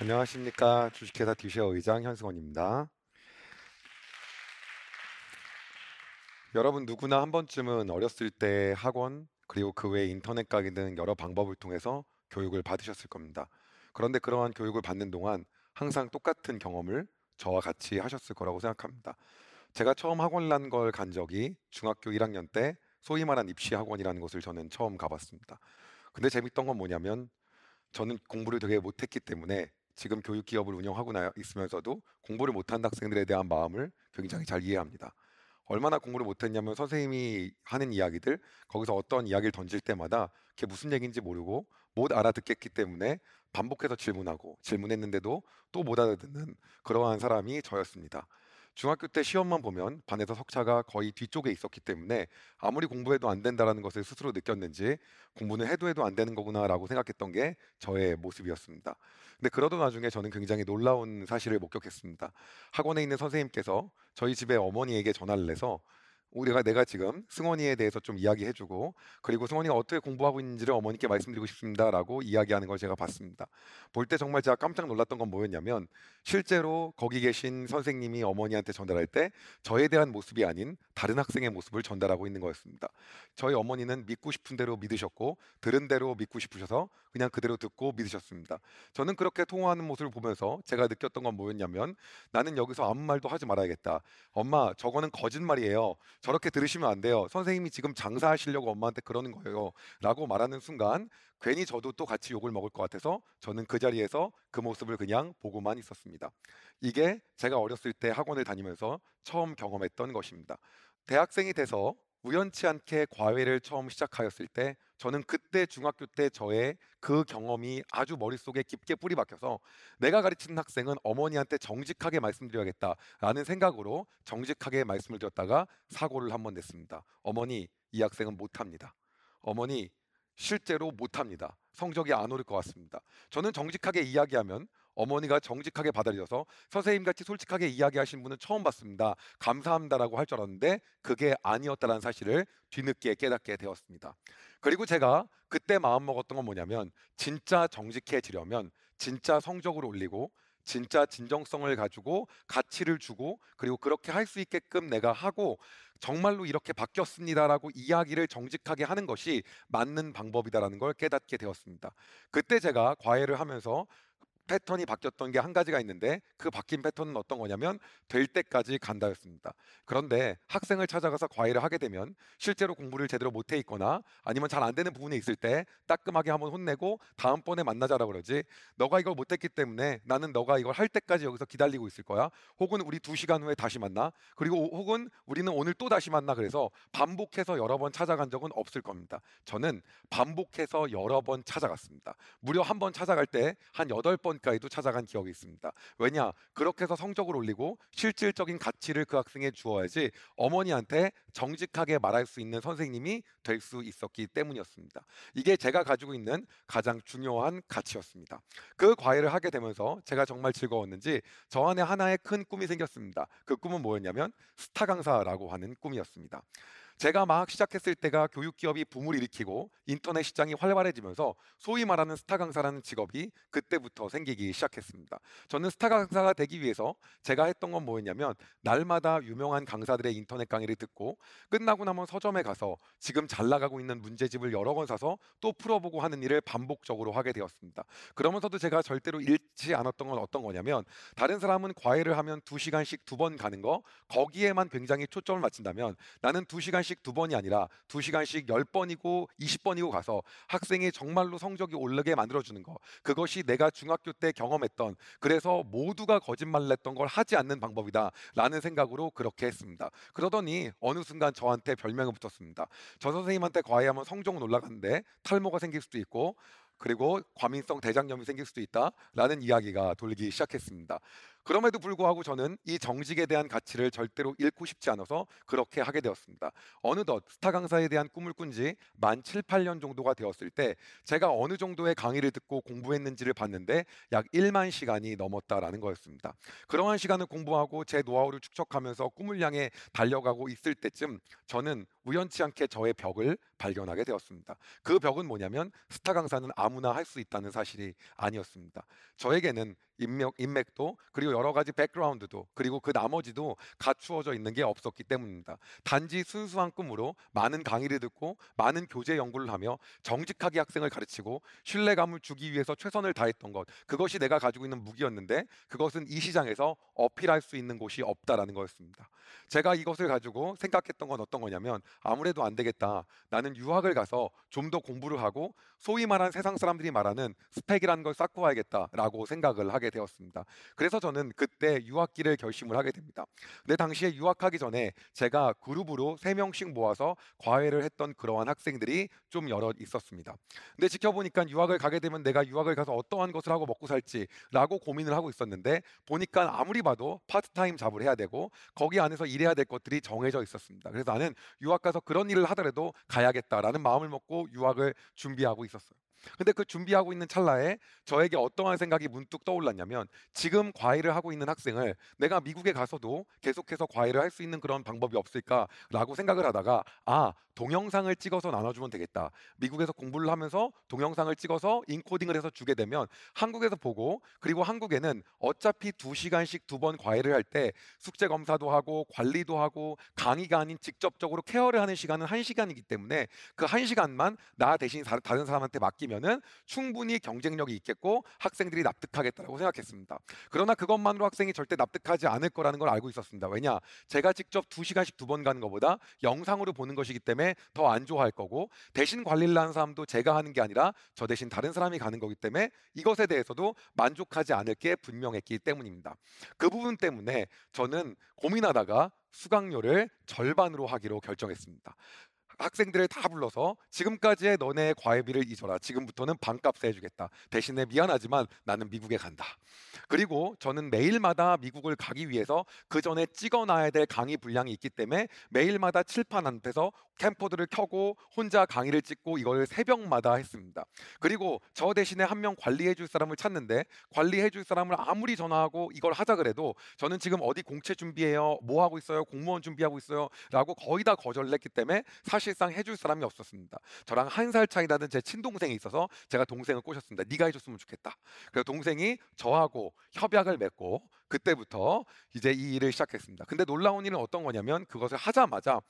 안녕하십니까 주식회사 듀시어 의장 현승원입니다. 여러분 누구나 한 번쯤은 어렸을 때 학원 그리고 그 외 인터넷 강의 등 여러 방법을 통해서 교육을 받으셨을 겁니다. 그런데 그러한 교육을 받는 동안 항상 똑같은 경험을 저와 같이 하셨을 거라고 생각합니다. 제가 처음 학원이라는 걸간 적이 중학교 1학년 때 소위 말한 입시 학원이라는 곳을 저는 처음 가봤습니다. 근데 재밌던 건 뭐냐면 저는 공부를 되게 못했기 때문에 지금 교육 기업을 운영하고 나 있으면서도 공부를 못한 학생들에 대한 마음을 굉장히 잘 이해합니다. 얼마나 공부를 못했냐면 선생님이 하는 이야기들 거기서 어떤 이야기를 던질 때마다 그게 무슨 얘기인지 모르고 못 알아듣겠기 때문에 반복해서 질문하고 질문했는데도 또 못 알아듣는 그러한 사람이 저였습니다. 중학교 때 시험만 보면 반에서 석차가 거의 뒤쪽에 있었기 때문에 아무리 공부해도 안 된다라는 것을 스스로 느꼈는지 공부는 해도 해도 안 되는 거구나라고 생각했던 게 저의 모습이었습니다. 근데 그러던 와중에 저는 굉장히 놀라운 사실을 목격했습니다. 학원에 있는 선생님께서 저희 집에 어머니에게 전화를 해서 우리가 내가 지금 승원이에 대해서 좀 이야기해주고 그리고 승원이가 어떻게 공부하고 있는지를 어머니께 말씀드리고 싶습니다라고 이야기하는 걸 제가 봤습니다. 볼 때 정말 제가 깜짝 놀랐던 건 뭐였냐면 실제로 거기 계신 선생님이 어머니한테 전달할 때 저에 대한 모습이 아닌 다른 학생의 모습을 전달하고 있는 거였습니다. 저희 어머니는 믿고 싶은 대로 믿으셨고 들은 대로 믿고 싶으셔서 그냥 그대로 듣고 믿으셨습니다. 저는 그렇게 통화하는 모습을 보면서 제가 느꼈던 건 뭐였냐면 나는 여기서 아무 말도 하지 말아야겠다. 엄마 저거는 거짓말이에요. 저렇게 들으시면 안 돼요. 선생님이 지금 장사하시려고 엄마한테 그러는 거예요. 라고 말하는 순간 괜히 저도 또 같이 욕을 먹을 것 같아서 저는 그 자리에서 그 모습을 그냥 보고만 있었습니다. 이게 제가 어렸을 때 학원을 다니면서 처음 경험했던 것입니다. 대학생이 돼서 우연치 않게 과외를 처음 시작하였을 때 저는 그때 중학교 때 저의 그 경험이 아주 머릿속에 깊게 뿌리 박혀서 내가 가르치는 학생은 어머니한테 정직하게 말씀드려야겠다라는 생각으로 정직하게 말씀을 드렸다가 사고를 한 번 냈습니다. 어머니, 이 학생은 못합니다. 어머니, 실제로 못합니다. 성적이 안 오를 것 같습니다. 저는 정직하게 이야기하면 어머니가 정직하게 받아들여서 선생님 같이 솔직하게 이야기하신 분은 처음 봤습니다. 감사합니다라고 할 줄 알았는데 그게 아니었다는 사실을 뒤늦게 깨닫게 되었습니다. 그리고 제가 그때 마음 먹었던 건 뭐냐면 진짜 정직해지려면 진짜 성적을 올리고 진짜 진정성을 가지고 가치를 주고 그리고 그렇게 할 수 있게끔 내가 하고 정말로 이렇게 바뀌었습니다라고 이야기를 정직하게 하는 것이 맞는 방법이다라는 걸 깨닫게 되었습니다. 그때 제가 과외를 하면서 패턴이 바뀌었던 게 한 가지가 있는데 그 바뀐 패턴은 어떤 거냐면 될 때까지 간다였습니다. 그런데 학생을 찾아가서 과외를 하게 되면 실제로 공부를 제대로 못해 있거나 아니면 잘 안 되는 부분이 있을 때 따끔하게 한번 혼내고 다음번에 만나자라고 그러지. 너가 이걸 못했기 때문에 나는 너가 이걸 할 때까지 여기서 기다리고 있을 거야. 혹은 우리 두 시간 후에 다시 만나. 그리고 혹은 우리는 오늘 또 다시 만나. 그래서 반복해서 여러 번 찾아간 적은 없을 겁니다. 저는 반복해서 여러 번 찾아갔습니다. 무려 한 번 찾아갈 때 한 여덟 번 번까지도 찾아간 기억이 있습니다. 왜냐? 그렇게 해서 성적을 올리고 실질적인 가치를 그 학생에 주어야지 어머니한테 정직하게 말할 수 있는 선생님이 될 수 있었기 때문이었습니다. 이게 제가 가지고 있는 가장 중요한 가치였습니다. 그 과외를 하게 되면서 제가 정말 즐거웠는지 저 안에 하나의 큰 꿈이 생겼습니다. 그 꿈은 뭐였냐면 스타 강사라고 하는 꿈이었습니다. 제가 막 시작했을 때가 교육 기업이 붐을 일으키고 인터넷 시장이 활발해지면서 소위 말하는 스타 강사라는 직업이 그때부터 생기기 시작했습니다. 저는 스타 강사가 되기 위해서 제가 했던 건 뭐였냐면 날마다 유명한 강사들의 인터넷 강의를 듣고 끝나고 나면 서점에 가서 지금 잘 나가고 있는 문제집을 여러 권 사서 또 풀어보고 하는 일을 반복적으로 하게 되었습니다. 그러면서도 제가 절대로 잃지 않았던 건 어떤 거냐면 다른 사람은 과외를 하면 두시간씩 두 번 가는 거 거기에만 굉장히 초점을 맞춘다면 나는 두시간씩 시간씩 두 번이 아니라 두 시간씩 열 번이고 이십 번이고 가서 학생이 정말로 성적이 오르게 만들어주는 거. 그것이 내가 중학교 때 경험했던 그래서 모두가 거짓말을 했던 걸 하지 않는 방법이다. 라는 생각으로 그렇게 했습니다. 그러더니 어느 순간 저한테 별명을 붙었습니다. 저 선생님한테 과외하면 성적은 올라가는데 탈모가 생길 수도 있고 그리고 과민성 대장염이 생길 수도 있다라는 이야기가 돌기 시작했습니다. 그럼에도 불구하고 저는 이 정직에 대한 가치를 절대로 잃고 싶지 않아서 그렇게 하게 되었습니다. 어느덧 스타 강사에 대한 꿈을 꾼 지 만 7, 8년 정도가 되었을 때 제가 어느 정도의 강의를 듣고 공부했는지를 봤는데 약 1만 시간이 넘었다라는 거였습니다. 그러한 시간을 공부하고 제 노하우를 축적하면서 꿈을 향해 달려가고 있을 때쯤 저는 우연치 않게 저의 벽을 발견하게 되었습니다. 그 벽은 뭐냐면 스타 강사는 아무나 할 수 있다는 사실이 아니었습니다. 저에게는 인맥, 인맥도 그리고 여러 가지 백그라운드도 그리고 그 나머지도 갖추어져 있는 게 없었기 때문입니다. 단지 순수한 꿈으로 많은 강의를 듣고 많은 교재 연구를 하며 정직하게 학생을 가르치고 신뢰감을 주기 위해서 최선을 다했던 것 그것이 내가 가지고 있는 무기였는데 그것은 이 시장에서 어필할 수 있는 것이 없다라는 거였습니다. 제가 이것을 가지고 생각했던 건 어떤 거냐면 아무래도 안 되겠다. 나는 유학을 가서 좀 더 공부를 하고 소위 말한 세상 사람들이 말하는 스펙이라는 걸 쌓고 와야겠다라고 생각을 하게 되었습니다. 그래서 저는 그때 유학기를 결심을 하게 됩니다. 근데 당시에 유학하기 전에 제가 그룹으로 세명씩 모아서 과외를 했던 그러한 학생들이 좀 여러 있었습니다. 근데 지켜보니까 유학을 가게 되면 내가 유학을 가서 어떠한 것을 하고 먹고 살지라고 고민을 하고 있었는데 보니까 아무리 봐도 파트타임 잡을 해야 되고 거기 안에서 일해야 될 것들이 정해져 있었습니다. 그래서 나는 유학 가서 그런 일을 하더라도 가야겠다라는 마음을 먹고 유학을 준비하고 있었어요. 근데 그 준비하고 있는 찰나에 저에게 어떠한 생각이 문득 떠올랐냐면 지금 과외를 하고 있는 학생을 내가 미국에 가서도 계속해서 과외를 할 수 있는 그런 방법이 없을까라고 생각을 하다가 아 동영상을 찍어서 나눠주면 되겠다. 미국에서 공부를 하면서 동영상을 찍어서 인코딩을 해서 주게 되면 한국에서 보고 그리고 한국에는 어차피 두 시간씩 두 번 과외를 할 때 숙제 검사도 하고 관리도 하고 강의가 아닌 직접적으로 케어를 하는 시간은 한 시간이기 때문에 그 한 시간만 나 대신 다른 사람한테 맡기 면은 충분히 경쟁력이 있겠고 학생들이 납득하겠다라고 생각했습니다. 그러나 그것만으로 학생이 절대 납득하지 않을 거라는 걸 알고 있었습니다. 왜냐? 제가 직접 두 시간씩 두 번 가는 것보다 영상으로 보는 것이기 때문에 더 안 좋아할 거고 대신 관리를 하는 사람도 제가 하는 게 아니라 저 대신 다른 사람이 가는 거기 때문에 이것에 대해서도 만족하지 않을 게 분명했기 때문입니다. 그 부분 때문에 저는 고민하다가 수강료를 절반으로 하기로 결정했습니다. 학생들을 다 불러서 지금까지의 너네 과외비를 잊어라. 지금부터는 반값에 해주겠다. 대신에 미안하지만 나는 미국에 간다. 그리고 저는 매일마다 미국을 가기 위해서 그 전에 찍어놔야 될 강의 분량이 있기 때문에 매일마다 칠판 앞에서 캠퍼들을 켜고 혼자 강의를 찍고 이걸 새벽마다 했습니다. 그리고 저 대신에 한 명 관리해 줄 사람을 찾는데 관리해 줄 사람을 아무리 전화하고 이걸 하자 그래도 저는 지금 어디 공채 준비해요. 뭐 하고 있어요? 공무원 준비하고 있어요. 라고 거의 다 거절을 했기 때문에 사실 상 해줄 사람이 없었습니다. 저랑 한 살 차이 나는 제 친동생이 있어서 제가 동생을 꼬셨습니다. 네가 해줬으면 좋겠다. 그래서 동생이 저하고 협약을 맺고 그때부터 이제 이 일을 시작했습니다. 근데 놀라운 일은 어떤 거냐면 그것을 하자마자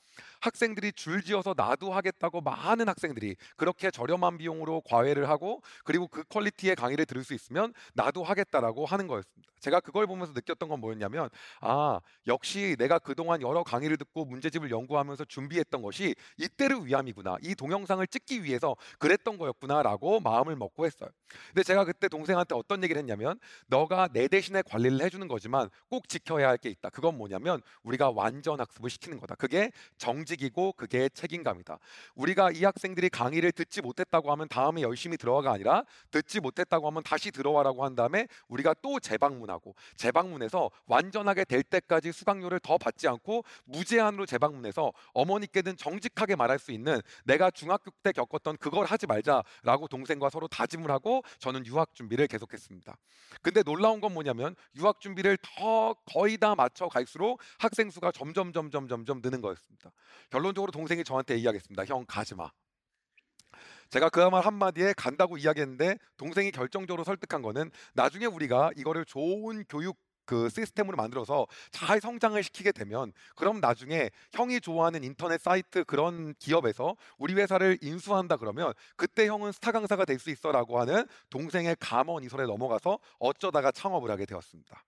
학생들이 줄지어서 나도 하겠다고 많은 학생들이 그렇게 저렴한 비용으로 과외를 하고 그리고 그 퀄리티의 강의를 들을 수 있으면 나도 하겠다라고 하는 거였습니다. 제가 그걸 보면서 느꼈던 건 뭐였냐면 아 역시 내가 그동안 여러 강의를 듣고 문제집을 연구하면서 준비했던 것이 이때를 위함이구나 이 동영상을 찍기 위해서 그랬던 거였구나라고 마음을 먹고 했어요. 근데 제가 그때 동생한테 어떤 얘기를 했냐면 너가 내 대신에 관리를 해주는 거지만 꼭 지켜야 할 게 있다. 그건 뭐냐면 우리가 완전 학습을 시키는 거다. 그게 정직이고 그게 책임감이다. 우리가 이 학생들이 강의를 듣지 못했다고 하면 다음에 열심히 들어가가 아니라 듣지 못했다고 하면 다시 들어와라고 한 다음에 우리가 또 재방문하고 재방문해서 완전하게 될 때까지 수강료를 더 받지 않고 무제한으로 재방문해서 어머니께는 정직하게 말할 수 있는 내가 중학교 때 겪었던 그걸 하지 말자라고 동생과 서로 다짐을 하고 저는 유학 준비를 계속했습니다. 근데 놀라운 건 뭐냐면 유학 준비 준비를 더 거의 다 맞춰 갈수록 학생 수가 점점 점점 점점 느는 거였습니다. 결론적으로 동생이 저한테 이야기했습니다. 형 가지 마. 제가 그말 한마디에 간다고 이야기했는데 동생이 결정적으로 설득한 거는 나중에 우리가 이거를 좋은 교육 그 시스템으로 만들어서 잘 성장을 시키게 되면 그럼 나중에 형이 좋아하는 인터넷 사이트 그런 기업에서 우리 회사를 인수한다 그러면 그때 형은 스타 강사가 될 수 있어라고 하는 동생의 감언 이설에 넘어가서 어쩌다가 창업을 하게 되었습니다.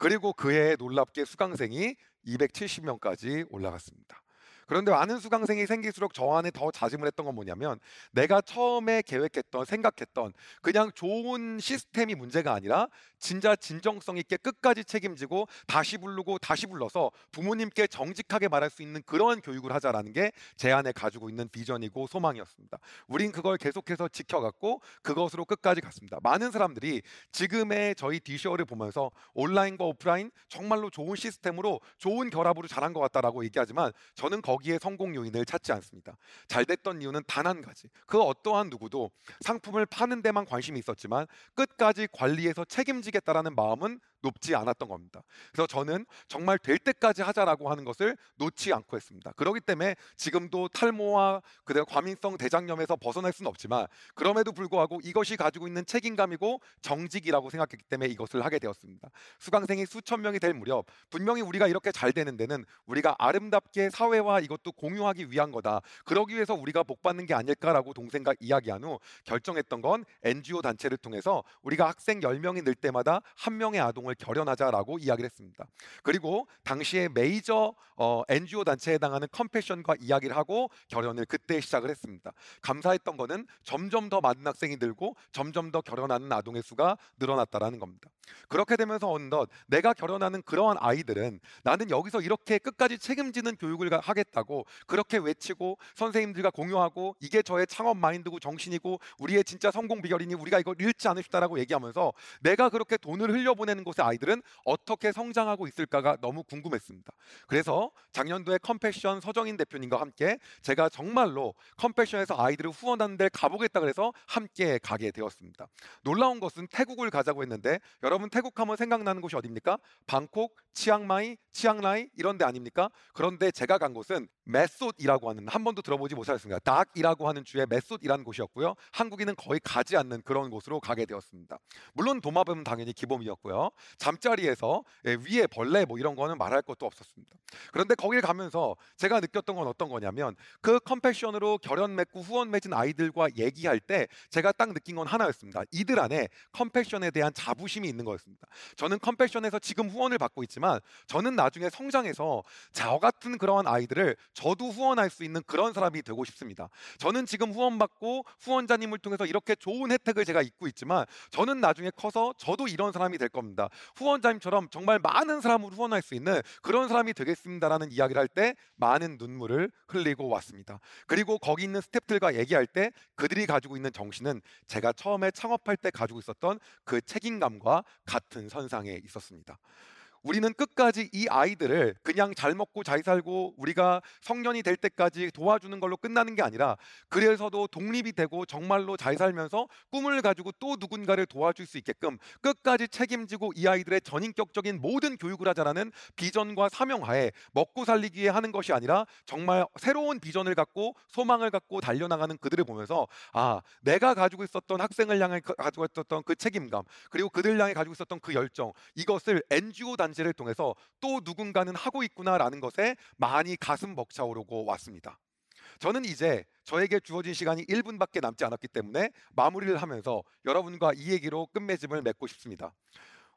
그리고 그해 놀랍게 수강생이 270명까지 올라갔습니다. 그런데 많은 수강생이 생길수록 저 안에 더 자짐을 했던 건 뭐냐면 내가 처음에 계획했던 생각했던 그냥 좋은 시스템이 문제가 아니라 진짜 진정성 있게 끝까지 책임지고 다시 부르고 다시 불러서 부모님께 정직하게 말할 수 있는 그러한 교육을 하자라는 게 제 안에 가지고 있는 비전이고 소망이었습니다. 우린 그걸 계속해서 지켜갔고 그것으로 끝까지 갔습니다. 많은 사람들이 지금의 저희 디쇼를 보면서 온라인과 오프라인 정말로 좋은 시스템으로 좋은 결합으로 잘한 것 같다라고 얘기하지만 저는 거기 거기에 성공 요인을 찾지 않습니다. 잘 됐던 이유는 단 한 가지. 그 어떠한 누구도 상품을 파는 데만 관심이 있었지만 끝까지 관리해서 책임지겠다라는 마음은 높지 않았던 겁니다. 그래서 저는 정말 될 때까지 하자라고 하는 것을 놓지 않고 했습니다. 그렇기 때문에 지금도 탈모와 그다음 과민성 대장염에서 벗어날 수는 없지만 그럼에도 불구하고 이것이 가지고 있는 책임감이고 정직이라고 생각했기 때문에 이것을 하게 되었습니다. 수강생이 수천 명이 될 무렵 분명히 우리가 이렇게 잘 되는 데는 우리가 아름답게 사회와 이것도 공유하기 위한 거다. 그러기 위해서 우리가 복 받는 게 아닐까라고 동생과 이야기한 후 결정했던 건 NGO 단체를 통해서 우리가 학생 10명이 늘 때마다 한 명의 아동을 결연하자라고 이야기를 했습니다. 그리고 당시에 메이저 어, NGO 단체에 해당하는 컴패션과 이야기를 하고 결연을 그때 시작을 했습니다. 감사했던 거는 점점 더 많은 학생이 늘고 점점 더 결연하는 아동의 수가 늘어났다라는 겁니다. 그렇게 되면서 언덧 내가 결연하는 그러한 아이들은 나는 여기서 이렇게 끝까지 책임지는 교육을 하겠다 고 그렇게 외치고 선생님들과 공유하고 이게 저의 창업 마인드고 정신이고 우리의 진짜 성공 비결이니 우리가 이걸 잃지 않으시다라고 얘기하면서 내가 그렇게 돈을 흘려보내는 곳에 아이들은 어떻게 성장하고 있을까가 너무 궁금했습니다. 그래서 작년도에 컴패션 서정인 대표님과 함께 제가 정말로 컴패션에서 아이들을 후원하는 데 가보겠다 그래서 함께 가게 되었습니다. 놀라운 것은 태국을 가자고 했는데 여러분 태국 하면 생각나는 곳이 어디입니까? 방콕, 치앙마이, 치앙라이 이런 데 아닙니까? 그런데 제가 간 곳은 메솟이라고 하는 한 번도 들어보지 못하셨습니다. 딱이라고 하는 주의 메솟이라는 곳이었고요. 한국인은 거의 가지 않는 그런 곳으로 가게 되었습니다. 물론 도마뱀은 당연히 기본이었고요. 잠자리에서 예, 위에 벌레 뭐 이런 거는 말할 것도 없었습니다. 그런데 거길 가면서 제가 느꼈던 건 어떤 거냐면 그 컴패션으로 결연 맺고 후원 맺은 아이들과 얘기할 때 제가 딱 느낀 건 하나였습니다. 이들 안에 컴패션에 대한 자부심이 있는 거였습니다. 저는 컴패션에서 지금 후원을 받고 있지만 저는 나중에 성장해서 저 같은 그러한 아이들을 저도 후원할 수 있는 그런 사람이 되고 싶습니다. 저는 지금 후원받고 후원자님을 통해서 이렇게 좋은 혜택을 제가 입고 있지만 저는 나중에 커서 저도 이런 사람이 될 겁니다. 후원자님처럼 정말 많은 사람을 후원할 수 있는 그런 사람이 되겠습니다라는 이야기를 할 때 많은 눈물을 흘리고 왔습니다. 그리고 거기 있는 스탭들과 얘기할 때 그들이 가지고 있는 정신은 제가 처음에 창업할 때 가지고 있었던 그 책임감과 같은 선상에 있었습니다. 우리는 끝까지 이 아이들을 그냥 잘 먹고 잘 살고 우리가 성년이 될 때까지 도와주는 걸로 끝나는 게 아니라 그래서도 독립이 되고 정말로 잘 살면서 꿈을 가지고 또 누군가를 도와줄 수 있게끔 끝까지 책임지고 이 아이들의 전인격적인 모든 교육을 하자라는 비전과 사명하에 먹고 살리기 위해 하는 것이 아니라 정말 새로운 비전을 갖고 소망을 갖고 달려나가는 그들을 보면서 아 내가 가지고 있었던 학생을 향해 가지고 있었던 그 책임감 그리고 그들 향해 가지고 있었던 그 열정 이것을 NGO 단 단지를 통해서 또 누군가는 하고 있구나라는 것에 많이 가슴 벅차오르고 왔습니다. 저는 이제 저에게 주어진 시간이 1분밖에 남지 않았기 때문에 마무리를 하면서 여러분과 이 얘기로 끝맺음을 맺고 싶습니다.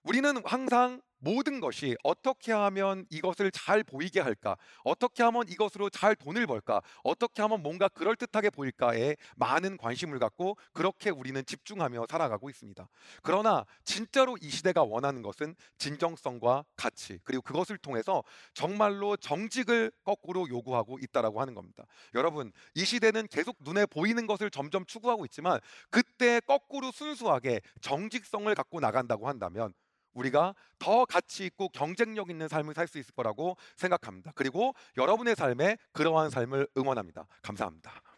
우리는 항상 모든 것이 어떻게 하면 이것을 잘 보이게 할까? 어떻게 하면 이것으로 잘 돈을 벌까? 어떻게 하면 뭔가 그럴듯하게 보일까에 많은 관심을 갖고 그렇게 우리는 집중하며 살아가고 있습니다. 그러나 진짜로 이 시대가 원하는 것은 진정성과 가치 그리고 그것을 통해서 정말로 정직을 거꾸로 요구하고 있다라고 하는 겁니다. 여러분, 이 시대는 계속 눈에 보이는 것을 점점 추구하고 있지만 그때 거꾸로 순수하게 정직성을 갖고 나간다고 한다면 우리가 더 가치 있고 경쟁력 있는 삶을 살 수 있을 거라고 생각합니다. 그리고 여러분의 삶에 그러한 삶을 응원합니다. 감사합니다.